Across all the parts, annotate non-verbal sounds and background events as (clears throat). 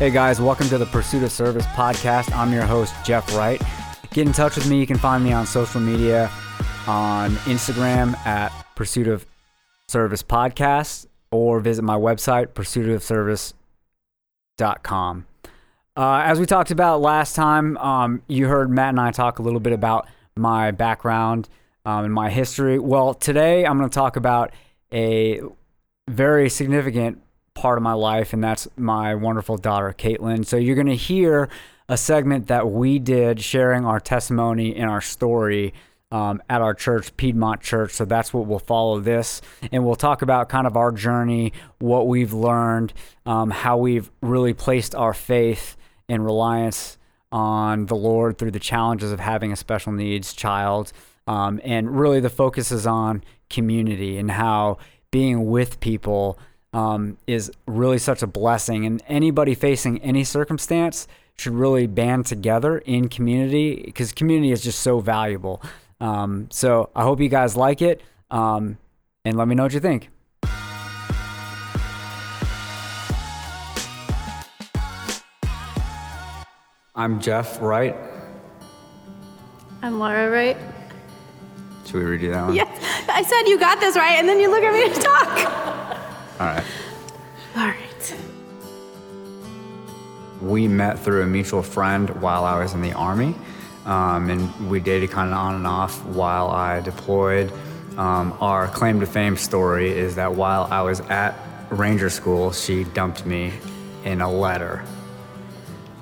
Hey guys, welcome to the Pursuit of Service podcast. I'm your host, Jeff Wright. Get in touch with me. You can find me on social media on Instagram at Pursuit of Service Podcast or visit my website, pursuitofservice.com. Uh, as we talked about last time, um, you heard Matt and I talk a little bit about my background um, and my history. Well, today I'm going to talk about a very significant part of my life, and that's my wonderful daughter, Caitlin. So you're going to hear a segment that we did sharing our testimony and our story um, at our church, Piedmont Church. So that's what will follow this. And we'll talk about kind of our journey, what we've learned, um, how we've really placed our faith and reliance on the Lord through the challenges of having a special needs child. Um, and really, the focus is on community and how being with people um, is really such a blessing. And anybody facing any circumstance should really band together in community because community is just so valuable. Um, so I hope you guys like it. Um, and let me know what you think. I'm Jeff Wright. I'm Laura, Wright. Should we redo that one? Yes. I said you got this right, and then you look at me to talk. (laughs) All right. All right. We met through a mutual friend while I was in the Army, um, and we dated kind of on and off while I deployed. Um, our claim to fame story is that while I was at Ranger School, she dumped me in a letter.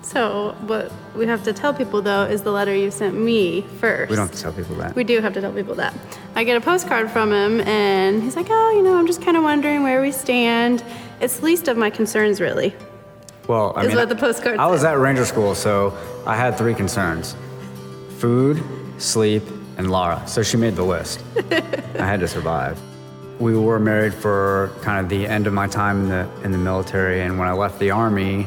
So, what we have to tell people though is the letter you sent me first. We don't have to tell people that. We do have to tell people that. I get a postcard from him, and he's like, "Oh, you know, I'm just kind of wondering where we stand. It's least of my concerns, really." Well, I is mean, what the postcard I was said. at Ranger School, so I had three concerns: food, sleep, and Laura. So she made the list. (laughs) I had to survive. We were married for kind of the end of my time in the in the military, and when I left the army,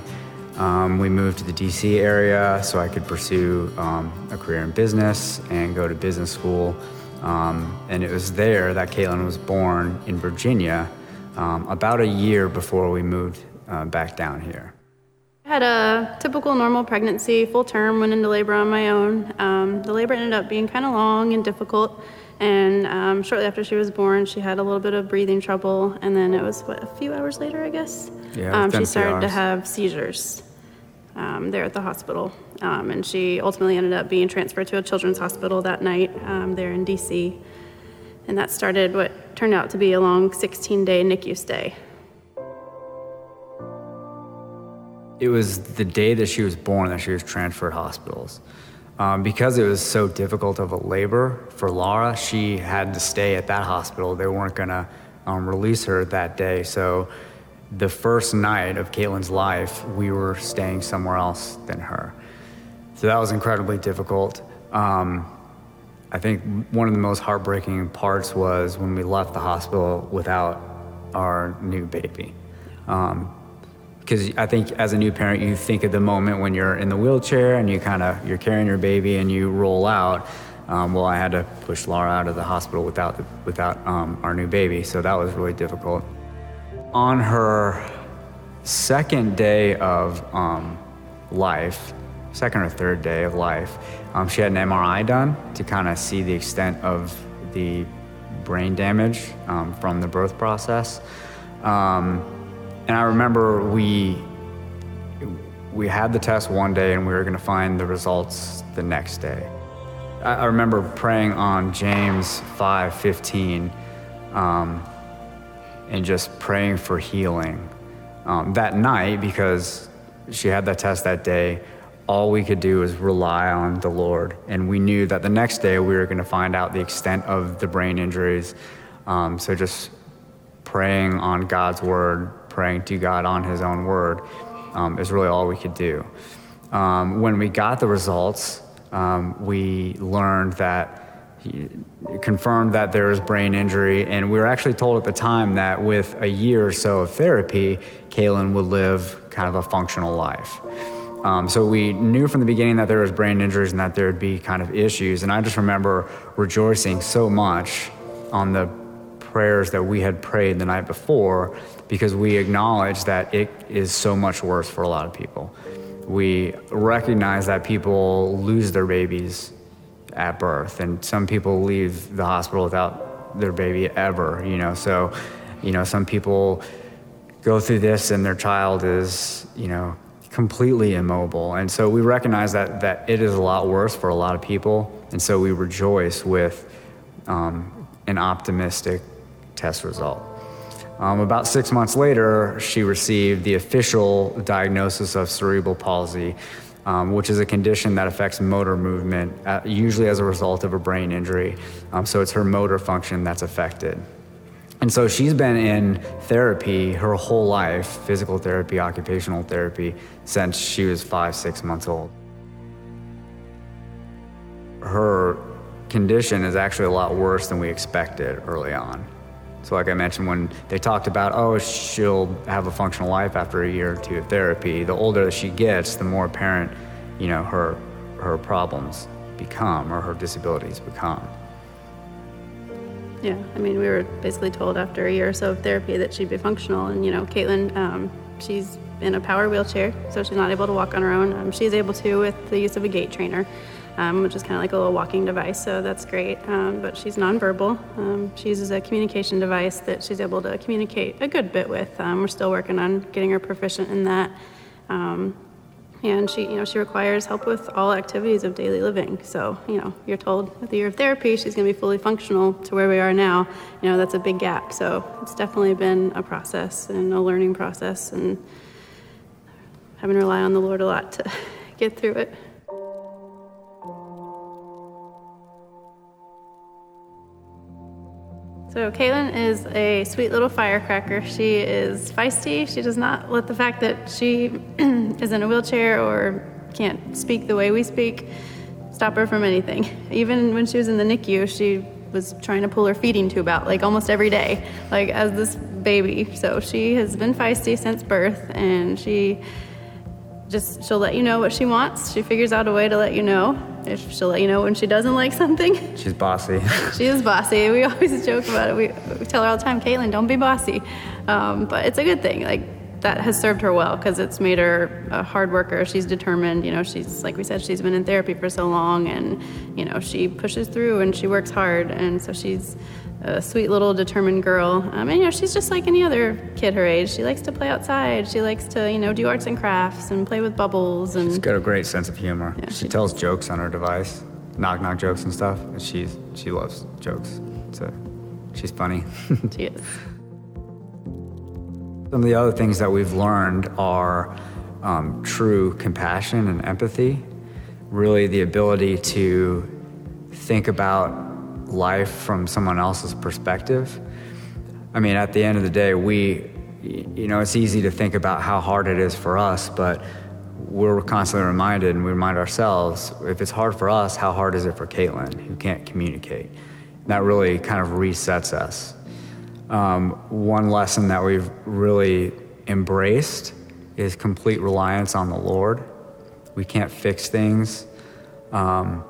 um, we moved to the D.C. area so I could pursue um, a career in business and go to business school. Um, and it was there that Caitlin was born in Virginia, um, about a year before we moved uh, back down here. I had a typical normal pregnancy, full term, went into labor on my own. Um, the labor ended up being kind of long and difficult. And um, shortly after she was born, she had a little bit of breathing trouble. And then it was, what, a few hours later, I guess? Yeah, um, she started to have seizures um, there at the hospital. Um, and she ultimately ended up being transferred to a children's hospital that night um, there in DC. And that started what turned out to be a long 16 day NICU stay. It was the day that she was born that she was transferred hospitals. Um, because it was so difficult of a labor for Laura, she had to stay at that hospital. They weren't going to um, release her that day. So the first night of Caitlin's life, we were staying somewhere else than her. So that was incredibly difficult. Um, I think one of the most heartbreaking parts was when we left the hospital without our new baby. Um, because I think as a new parent, you think of the moment when you're in the wheelchair and you kind of you're carrying your baby and you roll out. Um, well, I had to push Laura out of the hospital without the, without um, our new baby, so that was really difficult. On her second day of um, life, second or third day of life, um, she had an MRI done to kind of see the extent of the brain damage um, from the birth process. Um, and I remember we we had the test one day and we were going to find the results the next day. I, I remember praying on James 5:15 um, and just praying for healing um, that night because she had that test that day. All we could do was rely on the Lord, and we knew that the next day we were going to find out the extent of the brain injuries. Um, so just praying on God's word, praying to God on His own word, um, is really all we could do. Um, when we got the results, um, we learned that he confirmed that there was brain injury, and we were actually told at the time that with a year or so of therapy, Caitlin would live kind of a functional life. Um, so we knew from the beginning that there was brain injuries and that there would be kind of issues, and I just remember rejoicing so much on the prayers that we had prayed the night before because we acknowledge that it is so much worse for a lot of people. We recognize that people lose their babies at birth, and some people leave the hospital without their baby ever, you know. So, you know, some people go through this and their child is, you know, completely immobile. And so we recognize that, that it is a lot worse for a lot of people. And so we rejoice with um, an optimistic test result. Um, about six months later, she received the official diagnosis of cerebral palsy, um, which is a condition that affects motor movement, uh, usually as a result of a brain injury. Um, so it's her motor function that's affected. And so she's been in therapy her whole life physical therapy, occupational therapy since she was five, six months old. Her condition is actually a lot worse than we expected early on. So, like I mentioned, when they talked about, oh, she'll have a functional life after a year or two of therapy, the older that she gets, the more apparent, you know, her, her problems become or her disabilities become. Yeah, I mean, we were basically told after a year or so of therapy that she'd be functional. And, you know, Caitlin, um, she's in a power wheelchair, so she's not able to walk on her own. Um, she's able to with the use of a gait trainer, um, which is kind of like a little walking device, so that's great. Um, but she's nonverbal. Um, she uses a communication device that she's able to communicate a good bit with. Um, we're still working on getting her proficient in that. Um, and she, you know, she requires help with all activities of daily living. So, you know, you're told with the year of therapy, she's going to be fully functional to where we are now. You know, that's a big gap. So it's definitely been a process and a learning process, and having to rely on the Lord a lot to (laughs) get through it. So Caitlin is a sweet little firecracker. She is feisty. She does not let the fact that she (clears throat) is in a wheelchair or can't speak the way we speak stop her from anything. Even when she was in the NICU, she was trying to pull her feeding tube out like almost every day, like as this baby. So she has been feisty since birth and she just she'll let you know what she wants. She figures out a way to let you know. If she'll let you know when she doesn't like something. (laughs) She's bossy. (laughs) she is bossy. We always (laughs) joke about it. We, we tell her all the time, Caitlin, don't be bossy. Um, but it's a good thing. Like that has served her well because it's made her a hard worker. She's determined. You know, she's like we said, she's been in therapy for so long, and you know, she pushes through and she works hard, and so she's a sweet little determined girl. Um, and you know, she's just like any other kid her age. She likes to play outside. She likes to you know do arts and crafts and play with bubbles. And she's got a great sense of humor. Yeah, she, she tells jokes on her device, knock knock jokes and stuff. And she's she loves jokes. So she's funny. (laughs) she is. Some of the other things that we've learned are um, true compassion and empathy. Really, the ability to think about life from someone else's perspective. I mean, at the end of the day, we, you know, it's easy to think about how hard it is for us, but we're constantly reminded and we remind ourselves if it's hard for us, how hard is it for Caitlin, who can't communicate? And that really kind of resets us. Um, one lesson that we've really embraced is complete reliance on the Lord. We can't fix things. Um,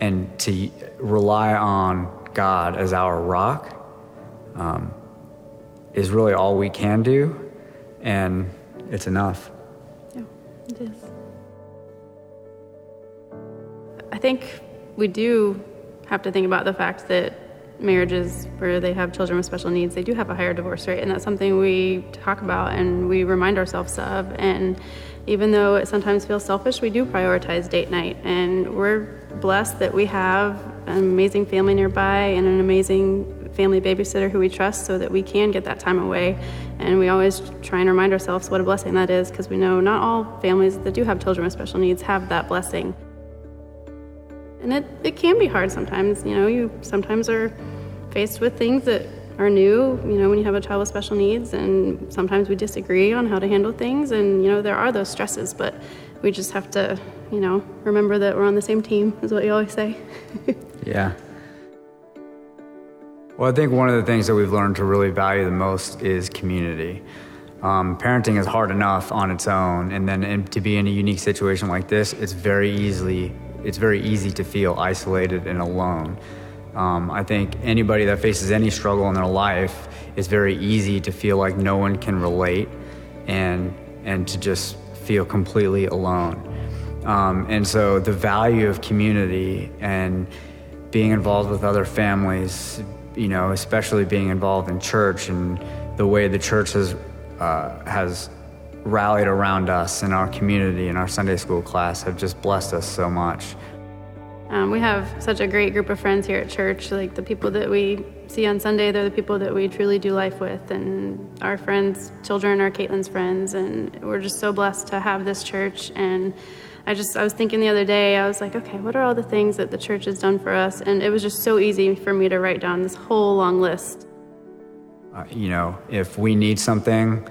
and to rely on God as our rock um, is really all we can do, and it's enough. Yeah, it is. I think we do have to think about the fact that marriages where they have children with special needs, they do have a higher divorce rate, and that's something we talk about and we remind ourselves of. And even though it sometimes feels selfish, we do prioritize date night, and we're blessed that we have an amazing family nearby and an amazing family babysitter who we trust so that we can get that time away. And we always try and remind ourselves what a blessing that is because we know not all families that do have children with special needs have that blessing. And it, it can be hard sometimes. You know, you sometimes are faced with things that are new, you know, when you have a child with special needs, and sometimes we disagree on how to handle things, and, you know, there are those stresses, but we just have to, you know, remember that we're on the same team, is what you always say. (laughs) yeah. Well, I think one of the things that we've learned to really value the most is community. Um, parenting is hard enough on its own, and then in, to be in a unique situation like this, it's very easily it's very easy to feel isolated and alone. Um, I think anybody that faces any struggle in their life, it's very easy to feel like no one can relate and, and to just feel completely alone. Um, and so the value of community and being involved with other families, you know, especially being involved in church and the way the church has, uh, has rallied around us in our community and our Sunday school class have just blessed us so much. Um, we have such a great group of friends here at church. Like the people that we see on Sunday, they're the people that we truly do life with. And our friends, children, are Caitlin's friends. And we're just so blessed to have this church. And I just, I was thinking the other day, I was like, okay, what are all the things that the church has done for us? And it was just so easy for me to write down this whole long list. Uh, you know, if we need something,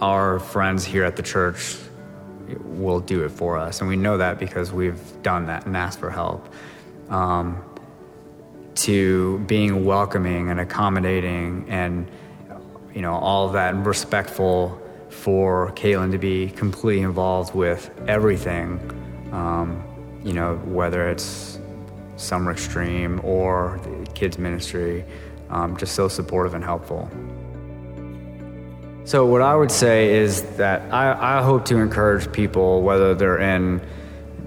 our friends here at the church will do it for us. And we know that because we've done that and asked for help. Um, to being welcoming and accommodating and, you know, all that and respectful for Caitlin to be completely involved with everything, um, you know, whether it's Summer Extreme or kids ministry, um, just so supportive and helpful. So, what I would say is that I, I hope to encourage people, whether they're in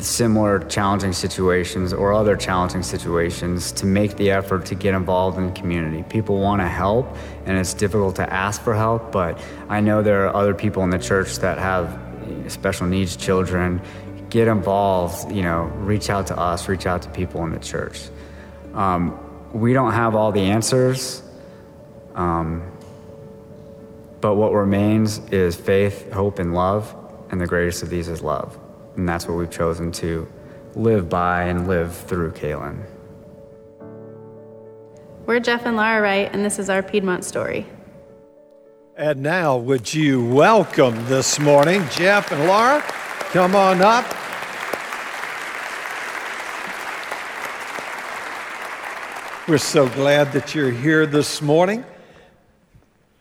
similar challenging situations or other challenging situations to make the effort to get involved in the community. People want to help and it's difficult to ask for help, but I know there are other people in the church that have special needs children. Get involved, you know, reach out to us, reach out to people in the church. Um, we don't have all the answers. Um, but what remains is faith, hope, and love, and the greatest of these is love. And that's what we've chosen to live by and live through Caitlin. We're Jeff and Laura Wright, and this is our Piedmont story. And now, would you welcome this morning Jeff and Laura? Come on up. We're so glad that you're here this morning.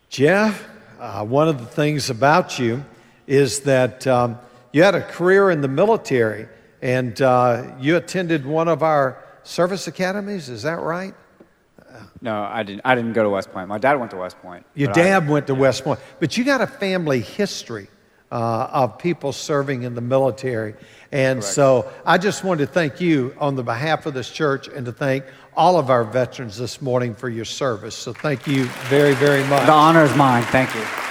Jeff, uh, one of the things about you is that um, you had a career in the military and uh, you attended one of our service academies. Is that right? No, I didn't. I didn't go to West Point. My dad went to West Point. Your dad I, went to yeah. West Point, but you got a family history uh, of people serving in the military, and Correct. so I just wanted to thank you on the behalf of this church and to thank all of our veterans this morning for your service. So thank you very, very much. The honor is mine. Thank you.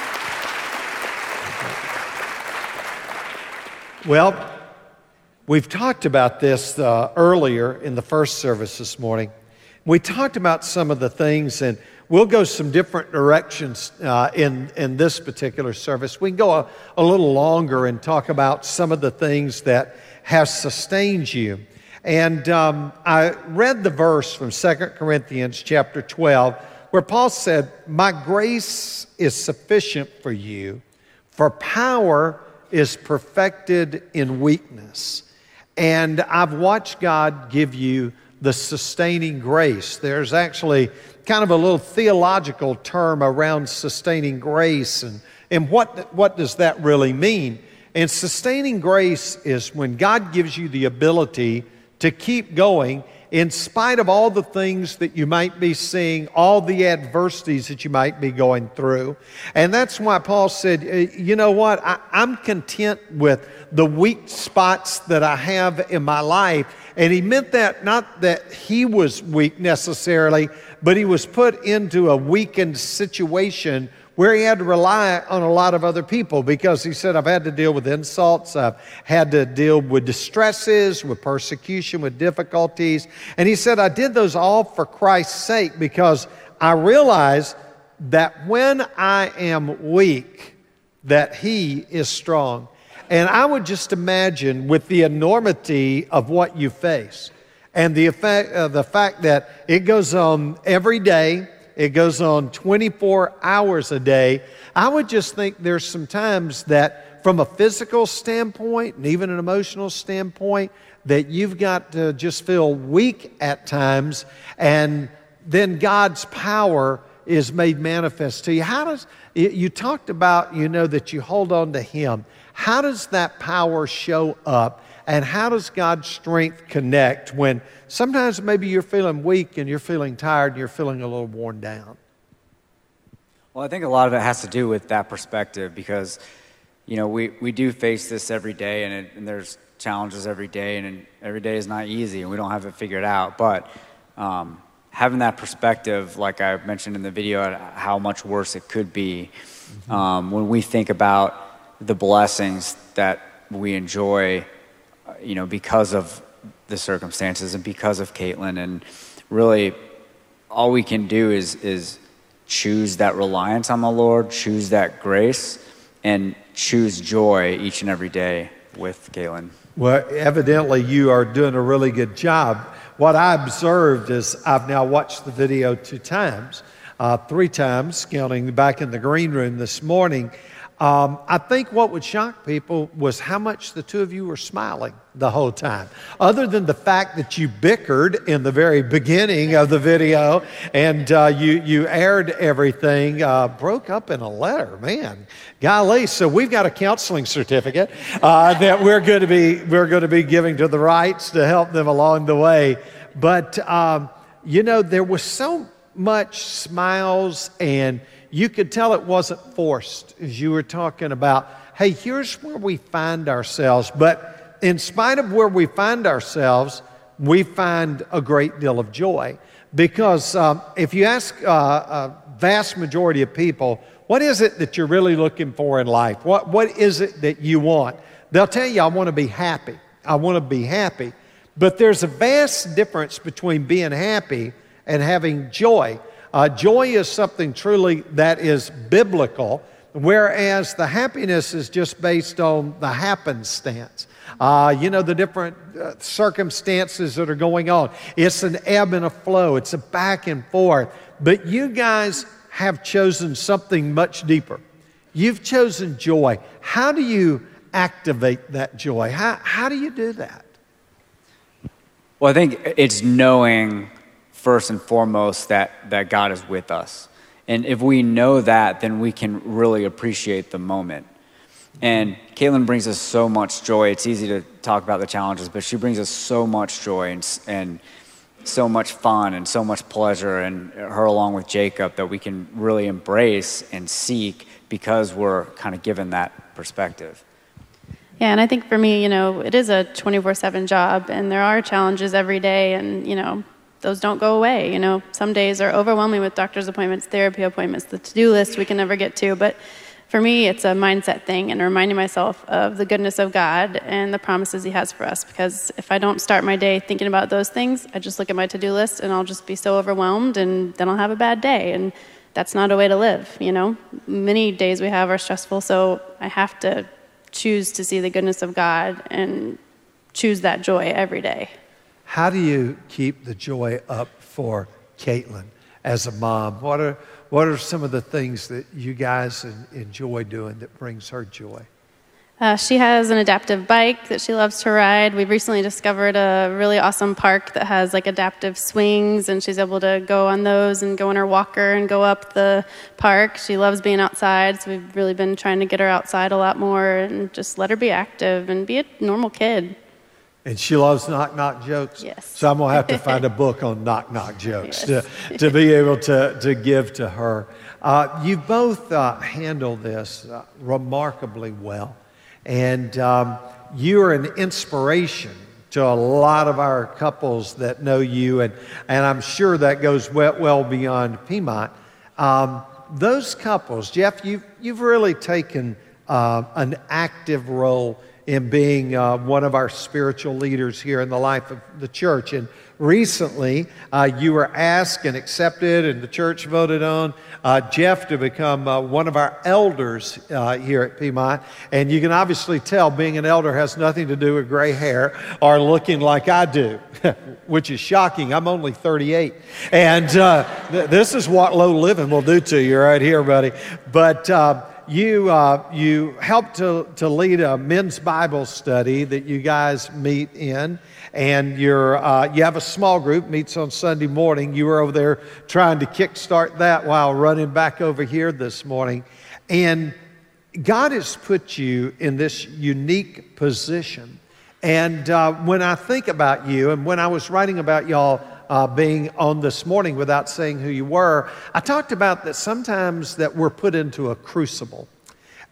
Well, we've talked about this uh, earlier in the first service this morning. We talked about some of the things, and we'll go some different directions uh, in, in this particular service. We can go a, a little longer and talk about some of the things that have sustained you. And um, I read the verse from 2 Corinthians chapter 12 where Paul said, My grace is sufficient for you, for power is perfected in weakness. And I've watched God give you the sustaining grace. There's actually kind of a little theological term around sustaining grace and, and what, what does that really mean? And sustaining grace is when God gives you the ability to keep going in spite of all the things that you might be seeing, all the adversities that you might be going through. And that's why Paul said, eh, you know what? I, am content with the weak spots that I have in my life. And he meant that not that he was weak necessarily, but he was put into a weakened situation where he had to rely on a lot of other people because he said, I've had to deal with insults, I've had to deal with distresses, with persecution, with difficulties. And he said, I did those all for Christ's sake because I realize that when I am weak, that he is strong. And I would just imagine with the enormity of what you face and the, effect, uh, the fact that it goes on every day, it goes on 24 hours a day. I would just think there's some times that, from a physical standpoint and even an emotional standpoint, that you've got to just feel weak at times, and then God's power is made manifest to you. How does you talked about, you know, that you hold on to Him? How does that power show up And how does God's strength connect when sometimes maybe you're feeling weak and you're feeling tired and you're feeling a little worn down? Well, I think a lot of it has to do with that perspective because, you know, we, we do face this every day and, it, and there's challenges every day and every day is not easy and we don't have it figured out. But um, having that perspective, like I mentioned in the video, how much worse it could be mm-hmm. um, when we think about the blessings that we enjoy, you know, because of the circumstances and because of Caitlin. And really, all we can do is, is choose that reliance on the Lord, choose that grace, and choose joy each and every day with Caitlin. Well, evidently, you are doing a really good job. What I observed is I've now watched the video two times, uh, three times, counting back in the green room this morning. Um, I think what would shock people was how much the two of you were smiling the whole time. Other than the fact that you bickered in the very beginning of the video and uh, you, you aired everything, uh, broke up in a letter, man. Golly, so we've got a counseling certificate uh, that we're going, to be, we're going to be giving to the Wrights to help them along the way. But, um, you know, there was so much smiles and you could tell it wasn't forced as you were talking about, hey, here's where we find ourselves. But in spite of where we find ourselves, we find a great deal of joy. Because um, if you ask uh, a vast majority of people, what is it that you're really looking for in life? What, what is it that you want? They'll tell you, I want to be happy. I want to be happy. But there's a vast difference between being happy and having joy. Uh, joy is something truly that is biblical, whereas the happiness is just based on the happenstance. Uh, you know, the different uh, circumstances that are going on. It's an ebb and a flow, it's a back and forth. But you guys have chosen something much deeper. You've chosen joy. How do you activate that joy? How, how do you do that? Well, I think it's knowing first and foremost that, that God is with us. And if we know that, then we can really appreciate the moment. And Caitlin brings us so much joy. It's easy to talk about the challenges, but she brings us so much joy and, and so much fun and so much pleasure, and her along with Jacob, that we can really embrace and seek because we're kind of given that perspective. Yeah, and I think for me, you know, it is a 24 7 job, and there are challenges every day, and, you know, those don't go away. You know, some days are overwhelming with doctor's appointments, therapy appointments, the to-do list we can never get to. But for me, it's a mindset thing and reminding myself of the goodness of God and the promises He has for us. Because if I don't start my day thinking about those things, I just look at my to-do list and I'll just be so overwhelmed, and then I'll have a bad day. And that's not a way to live. You know, many days we have are stressful, so I have to choose to see the goodness of God and choose that joy every day. How do you keep the joy up for Caitlin as a mom? What are, what are some of the things that you guys enjoy doing that brings her joy? Uh, she has an adaptive bike that she loves to ride. We've recently discovered a really awesome park that has like adaptive swings, and she's able to go on those and go on her walker and go up the park. She loves being outside, so we've really been trying to get her outside a lot more and just let her be active and be a normal kid. And she loves knock knock jokes. Yes. So I'm going to have to find a (laughs) book on knock knock jokes yes. to, to be able to, to give to her. Uh, you both uh, handle this uh, remarkably well. And um, you are an inspiration to a lot of our couples that know you. And, and I'm sure that goes well, well beyond Piedmont. Um, those couples, Jeff, you've, you've really taken uh, an active role in being uh, one of our spiritual leaders here in the life of the church. And recently, uh, you were asked and accepted, and the church voted on uh, Jeff to become uh, one of our elders uh, here at Piedmont. And you can obviously tell being an elder has nothing to do with gray hair or looking like I do, (laughs) which is shocking. I'm only 38. And uh, th- this is what low living will do to you right here, buddy. But you, uh, you helped to, to lead a men's Bible study that you guys meet in, and you're, uh, you have a small group, meets on Sunday morning. You were over there trying to kickstart that while running back over here this morning. And God has put you in this unique position And uh, when I think about you, and when I was writing about y'all uh, being on this morning without saying who you were, I talked about that sometimes that we're put into a crucible.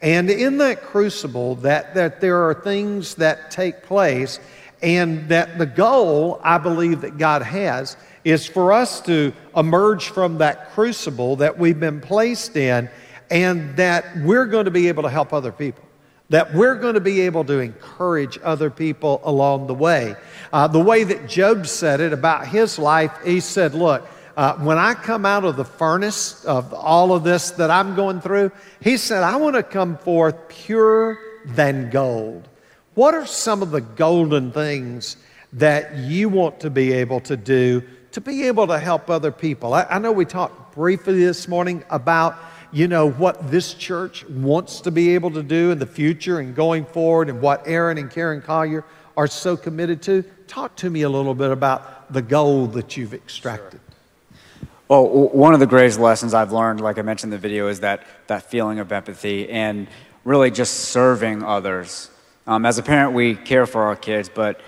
And in that crucible, that, that there are things that take place, and that the goal, I believe, that God has is for us to emerge from that crucible that we've been placed in, and that we're going to be able to help other people that we're going to be able to encourage other people along the way. Uh, the way that Job said it about his life, he said, Look, uh, when I come out of the furnace of all of this that I'm going through, he said, I want to come forth pure than gold. What are some of the golden things that you want to be able to do to be able to help other people? I, I know we talked briefly this morning about you know, what this church wants to be able to do in the future and going forward and what Aaron and Karen Collier are so committed to. Talk to me a little bit about the goal that you've extracted. Sure. Well, one of the greatest lessons I've learned, like I mentioned in the video, is that, that feeling of empathy and really just serving others. Um, as a parent, we care for our kids, but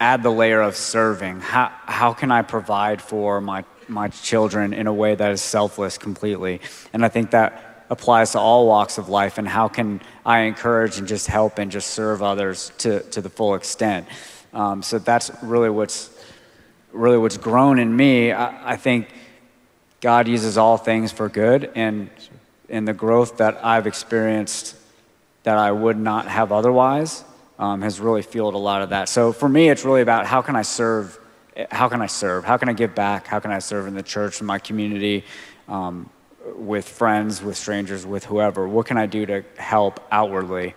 add the layer of serving. How, how can I provide for my my children in a way that is selfless completely. And I think that applies to all walks of life and how can I encourage and just help and just serve others to, to the full extent. Um, so that's really what's really what's grown in me. I, I think God uses all things for good and in the growth that I've experienced that I would not have otherwise um, has really fueled a lot of that. So for me, it's really about how can I serve how can I serve? How can I give back? How can I serve in the church, in my community, um, with friends, with strangers, with whoever? What can I do to help outwardly?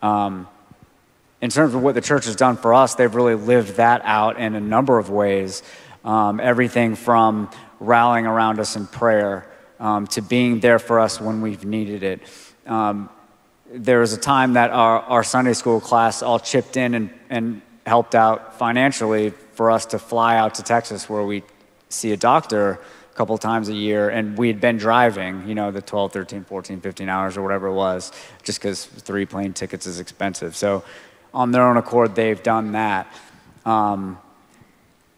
Um, in terms of what the church has done for us, they've really lived that out in a number of ways. Um, everything from rallying around us in prayer um, to being there for us when we've needed it. Um, there was a time that our, our Sunday school class all chipped in and, and helped out financially for us to fly out to Texas where we see a doctor a couple times a year. And we had been driving you know the 12 13 14 15 hours or whatever it was just because three plane tickets is expensive. So on their own accord they've done that. Um,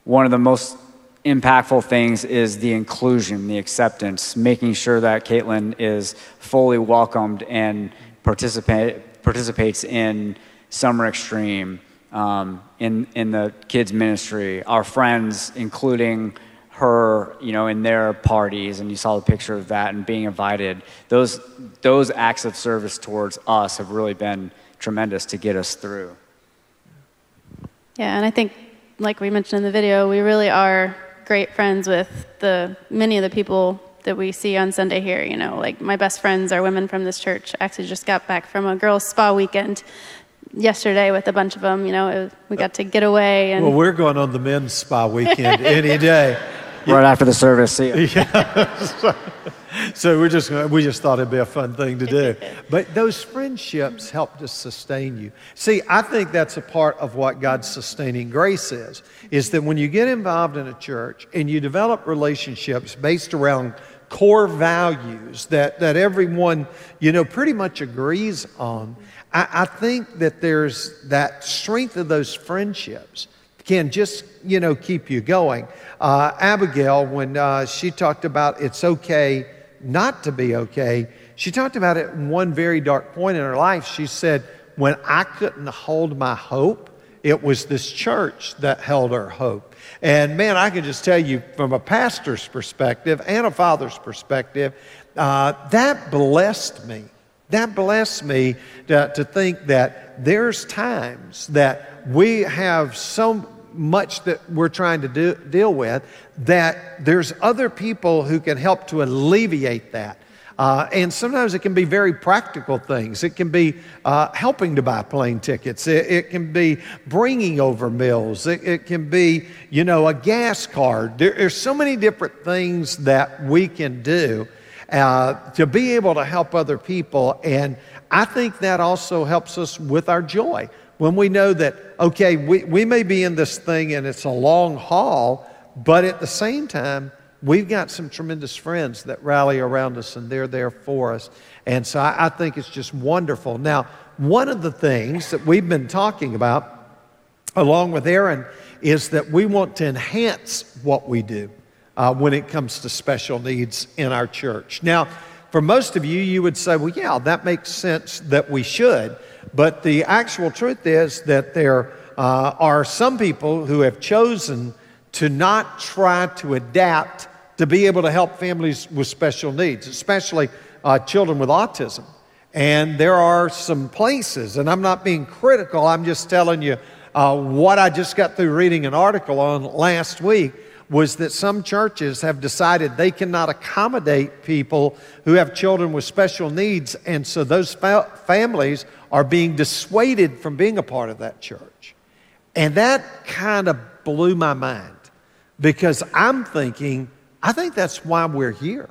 one of the most impactful things is the inclusion the acceptance making sure that caitlin is fully welcomed and participate, participates in summer extreme um, in, in the kids' ministry, our friends, including her, you know, in their parties, and you saw the picture of that and being invited. Those, those acts of service towards us have really been tremendous to get us through. Yeah, and I think, like we mentioned in the video, we really are great friends with the many of the people that we see on Sunday here. You know, like my best friends are women from this church. Actually, just got back from a girls' spa weekend yesterday with a bunch of them. You know, was, we got to get away. And well, we're going on the men's spa weekend any day. (laughs) Right after the service, see you. (laughs) Yeah. (laughs) so, so we just we just thought it'd be a fun thing to do. But those friendships help to sustain you. See, I think that's a part of what God's sustaining grace is. Is that when you get involved in a church and you develop relationships based around core values that, that everyone, you know, pretty much agrees on, I, I think that there's that strength of those friendships can just, you know, keep you going. Uh, Abigail, when uh, she talked about it's okay not to be okay, she talked about it in one very dark point in her life. She said, When I couldn't hold my hope, it was this church that held her hope. And man, I can just tell you from a pastor's perspective and a father's perspective, uh, that blessed me that blessed me to, to think that there's times that we have so much that we're trying to do, deal with that there's other people who can help to alleviate that. Uh, and sometimes it can be very practical things. It can be uh, helping to buy plane tickets. It, it can be bringing over meals. It, it, can be, you know, a gas card. There, there's so many different things that we can do uh, to be able to help other people. And I think that also helps us with our joy. When we know that, okay, we, we may be in this thing and it's a long haul, but at the same time, we've got some tremendous friends that rally around us and they're there for us. And so I, I think it's just wonderful. Now, one of the things that we've been talking about along with Aaron, is that we want to enhance what we do uh, when it comes to special needs in our church. Now, for most of you, you would say, well, yeah, that makes sense that we should. But the actual truth is that there uh, are some people who have chosen to not try to adapt to be able to help families with special needs, especially uh, children with autism. And there are some places, and I'm not being critical, I'm just telling you uh, what I just got through reading an article on last week was that some churches have decided they cannot accommodate people who have children with special needs, and so those fa- families are being dissuaded from being a part of that church. And that kind of blew my mind because I'm thinking, I think that's why we're here.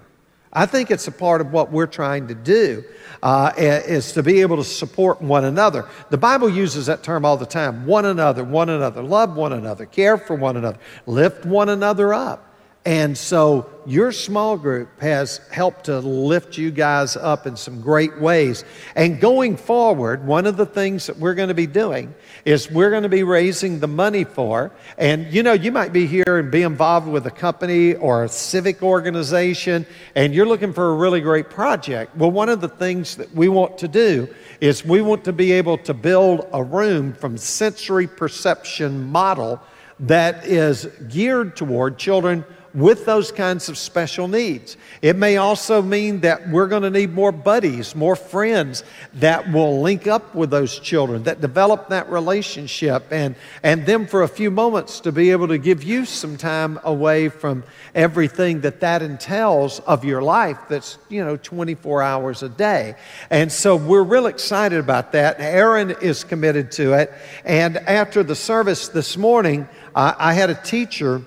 I think it's a part of what we're trying to do uh, is to be able to support one another. The Bible uses that term all the time one another, one another, love one another, care for one another, lift one another up. And so your small group has helped to lift you guys up in some great ways. And going forward, one of the things that we're going to be doing is we're going to be raising the money for, and you know, you might be here and be involved with a company or a civic organization, and you're looking for a really great project. Well, one of the things that we want to do is we want to be able to build a room from sensory perception model that is geared toward children with those kinds of special needs. It may also mean that we're going to need more buddies, more friends that will link up with those children, that develop that relationship, and, and them for a few moments to be able to give you some time away from everything that that entails of your life that's, you know, 24 hours a day. And so we're real excited about that. Aaron is committed to it. And after the service this morning, I had a teacher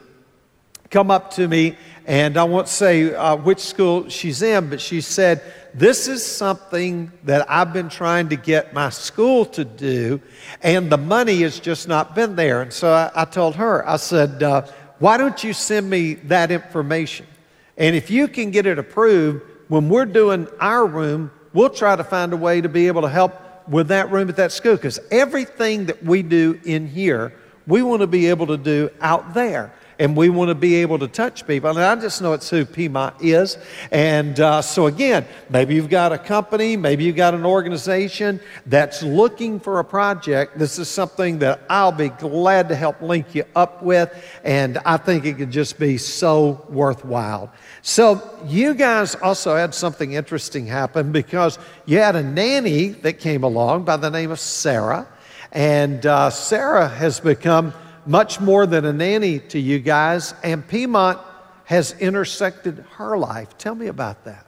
come up to me, and I won't say uh, which school she's in, but she said, This is something that I've been trying to get my school to do, and the money has just not been there. And so I, I told her, I said, uh, Why don't you send me that information? And if you can get it approved, when we're doing our room, we'll try to find a way to be able to help with that room at that school because everything that we do in here, we want to be able to do out there and we want to be able to touch people. And I just know it's who Piedmont is. And uh, so, again, maybe you've got a company, maybe you've got an organization that's looking for a project. This is something that I'll be glad to help link you up with, and I think it could just be so worthwhile. So, you guys also had something interesting happen because you had a nanny that came along by the name of Sarah. And uh, Sarah has become much more than a nanny to you guys, and Piedmont has intersected her life. Tell me about that.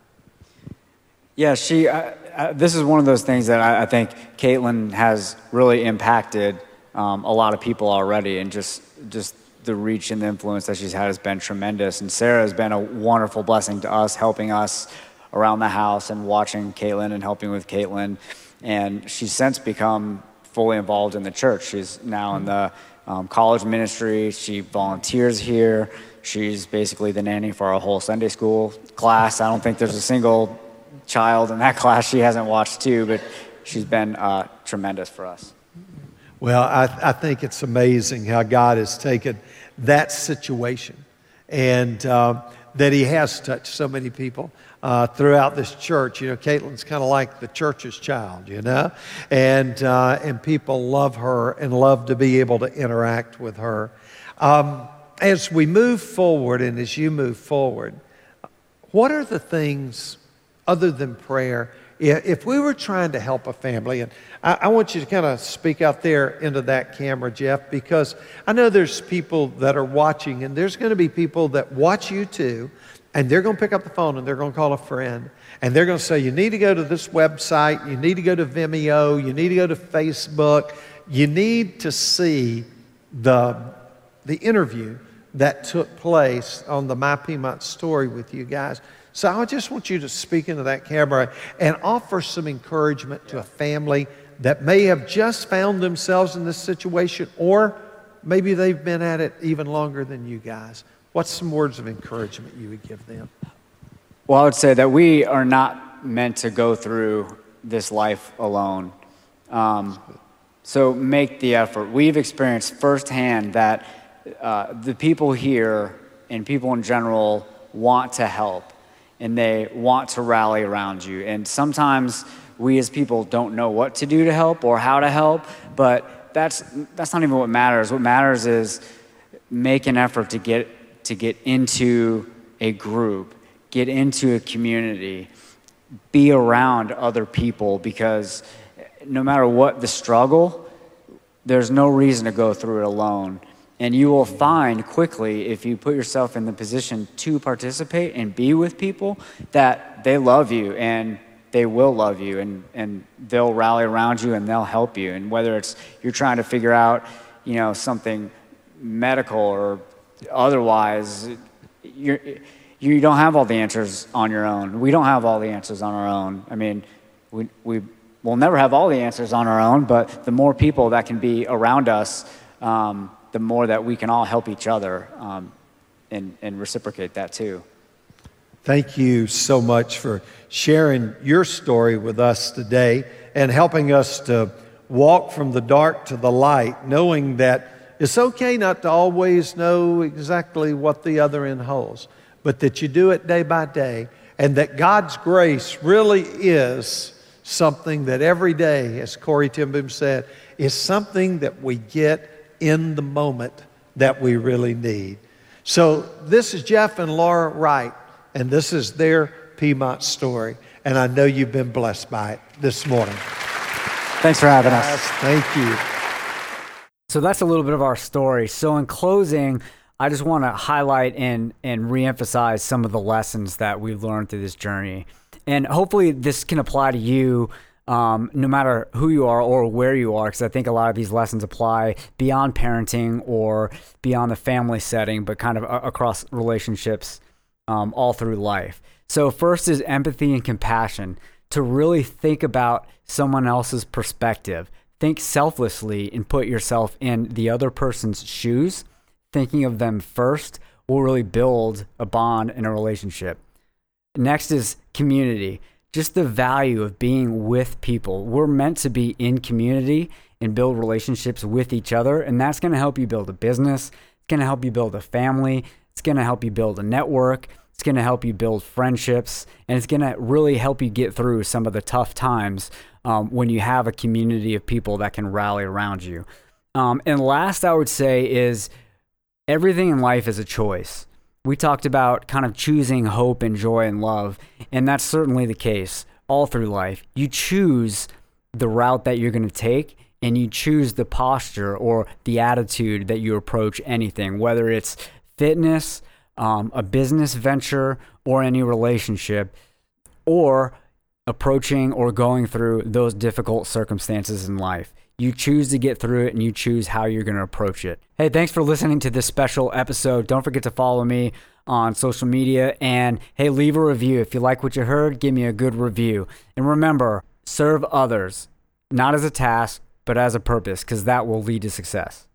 Yeah, she. Uh, uh, this is one of those things that I, I think Caitlin has really impacted um, a lot of people already, and just just the reach and the influence that she's had has been tremendous. And Sarah has been a wonderful blessing to us, helping us around the house and watching Caitlin and helping with Caitlin. And she's since become fully involved in the church. She's now in the um, college ministry. She volunteers here. She's basically the nanny for our whole Sunday school class. I don't think there's a single child in that (laughs) class she hasn't watched too, but she's been uh, tremendous for us. Well, I, I, think it's amazing how God has taken that situation and uh, that He has touched so many people uh, throughout this church. You know, Caitlin's kind of like the church's child, you know, and uh, and people love her and love to be able to interact with her. Um, as we move forward, and as you move forward, what are the things other than prayer? If we were trying to help a family, and I, I want you to kind of speak out there into that camera, Jeff, because I know there's people that are watching, and there's going to be people that watch you too and they're going to pick up the phone and they're going to call a friend. And they're going to say, You need to go to this website, you need to go to Vimeo, you need to go to Facebook, you need to see the, the interview that took place on the My Piedmont story with you guys. So I just want you to speak into that camera and offer some encouragement to a family that may have just found themselves in this situation, or maybe they've been at it even longer than you guys. What's some words of encouragement you would give them? Well, I would say that we are not meant to go through this life alone. Um, So make the effort. We've experienced firsthand that uh, the people here and people in general want to help and they want to rally around you. And sometimes we as people don't know what to do to help or how to help, but that's, that's not even what matters. What matters is make an effort to get, to get into a group, get into a community, be around other people because no matter what the struggle, there's no reason to go through it alone. And you will find quickly, if you put yourself in the position to participate and be with people, that they love you and they will love you and, and they'll rally around you and they'll help you. And whether it's you're trying to figure out, you know, something medical or otherwise, you're, you don't have all the answers on your own. We don't have all the answers on our own. I mean, we, we will never have all the answers on our own, but the more people that can be around us, um, the more that we can all help each other um, and, and reciprocate that too. Thank you so much for sharing your story with us today and helping us to walk from the dark to the light, knowing that it's okay not to always know exactly what the other end holds, but that you do it day by day, and that God's grace really is something that every day, as Corrie ten Boom said, is something that we get in the moment that we really need. So, this is Jeff and Laura Wright, and this is their Piedmont story. And I know you've been blessed by it this morning. Thanks for having us. Yes, thank you. So that's a little bit of our story. So in closing, I just want to highlight and and reemphasize some of the lessons that we've learned through this journey, and hopefully this can apply to you. Um, no matter who you are or where you are, because I think a lot of these lessons apply beyond parenting or beyond the family setting, but kind of across relationships um, all through life. So, first is empathy and compassion to really think about someone else's perspective. Think selflessly and put yourself in the other person's shoes. Thinking of them first will really build a bond in a relationship. Next is community. Just the value of being with people. We're meant to be in community and build relationships with each other. And that's going to help you build a business. It's going to help you build a family. It's going to help you build a network. It's going to help you build friendships. And it's going to really help you get through some of the tough times um, when you have a community of people that can rally around you. Um, and last, I would say, is everything in life is a choice. We talked about kind of choosing hope and joy and love, and that's certainly the case all through life. You choose the route that you're going to take, and you choose the posture or the attitude that you approach anything, whether it's fitness, um, a business venture, or any relationship, or approaching or going through those difficult circumstances in life. You choose to get through it and you choose how you're going to approach it. Hey, thanks for listening to this special episode. Don't forget to follow me on social media and hey, leave a review. If you like what you heard, give me a good review. And remember, serve others, not as a task, but as a purpose, because that will lead to success.